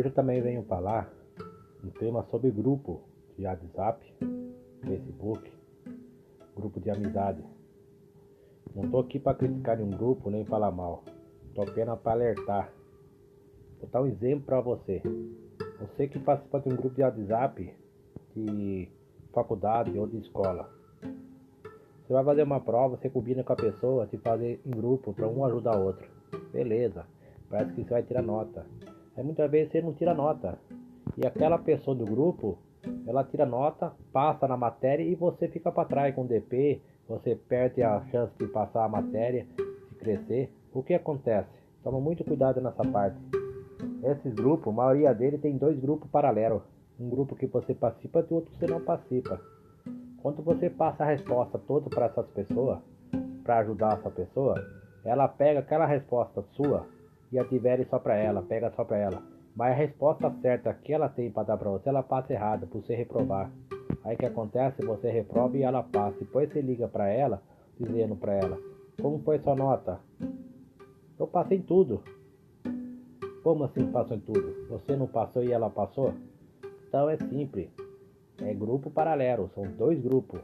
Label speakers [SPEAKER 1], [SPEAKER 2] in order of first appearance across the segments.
[SPEAKER 1] Hoje também venho falar um tema sobre grupo de WhatsApp, Facebook, grupo de amizade. Não estou aqui para criticar nenhum grupo nem falar mal. Estou apenas para alertar. Vou dar um exemplo para você. Você que participa de um grupo de WhatsApp de faculdade ou de escola. Você vai fazer uma prova, você combina com a pessoa de fazer em grupo para um ajudar o outro. Beleza, parece que você vai tirar nota. Aí muitas vezes você não tira nota. E aquela pessoa do grupo, ela tira nota, passa na matéria e você fica para trás com o DP, você perde a chance de passar a matéria, de crescer. O que acontece? Toma muito cuidado nessa parte. Esses grupos, a maioria deles tem dois grupos paralelos. Um grupo que você participa e outro que você não participa. Quando você passa a resposta toda para essas pessoas, para ajudar essa pessoa, ela pega aquela resposta sua e advere só para ela, pega só para ela. Mas a resposta certa que ela tem para dar para você, ela passa errada, por você reprovar. Aí que acontece? Você reprova e ela passa. Depois você liga para ela, dizendo para ela: Como foi sua nota? Eu passei em tudo. Como assim passou em tudo? Você não passou e ela passou? Então é simples. É grupo paralelo, são dois grupos.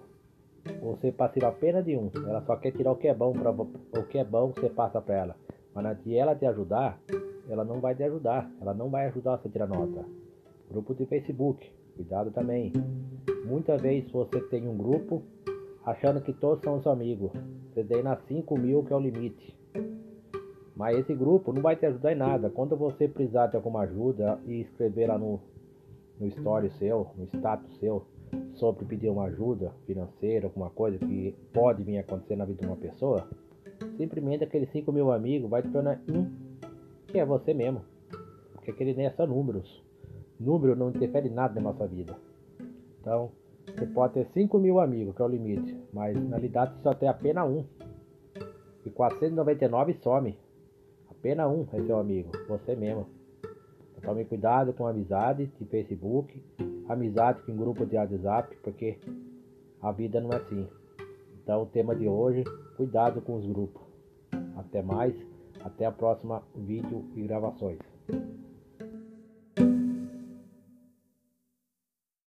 [SPEAKER 1] Você participa apenas de um. Ela só quer tirar o que é bom para o que é bom você passa para ela. Mas se ela te ajudar, ela não vai te ajudar. Ela não vai ajudar você a tirar nota. Grupo de Facebook, cuidado também. Muitas vezes você tem um grupo achando que todos são seus amigos. Você tem na 5 mil que é o limite. Mas esse grupo não vai te ajudar em nada. Quando você precisar de alguma ajuda e escrever lá no, no story seu, no status seu, sobre pedir uma ajuda financeira, alguma coisa que pode vir acontecer na vida de uma pessoa, simplesmente aqueles 5 mil amigos vai te tornar um, que é você mesmo. Porque aquele nem é só números. Número não interfere nada na nossa vida. Então, você pode ter 5 mil amigos, que é o limite, mas na realidade só tem apenas um. E 499 some. Apenas um é seu amigo, você mesmo. Então, tome cuidado com amizade de Facebook, amizade com grupo de WhatsApp, porque a vida não é assim. Então, o tema de hoje, cuidado com os grupos. Até mais, até a próxima vídeo e gravações.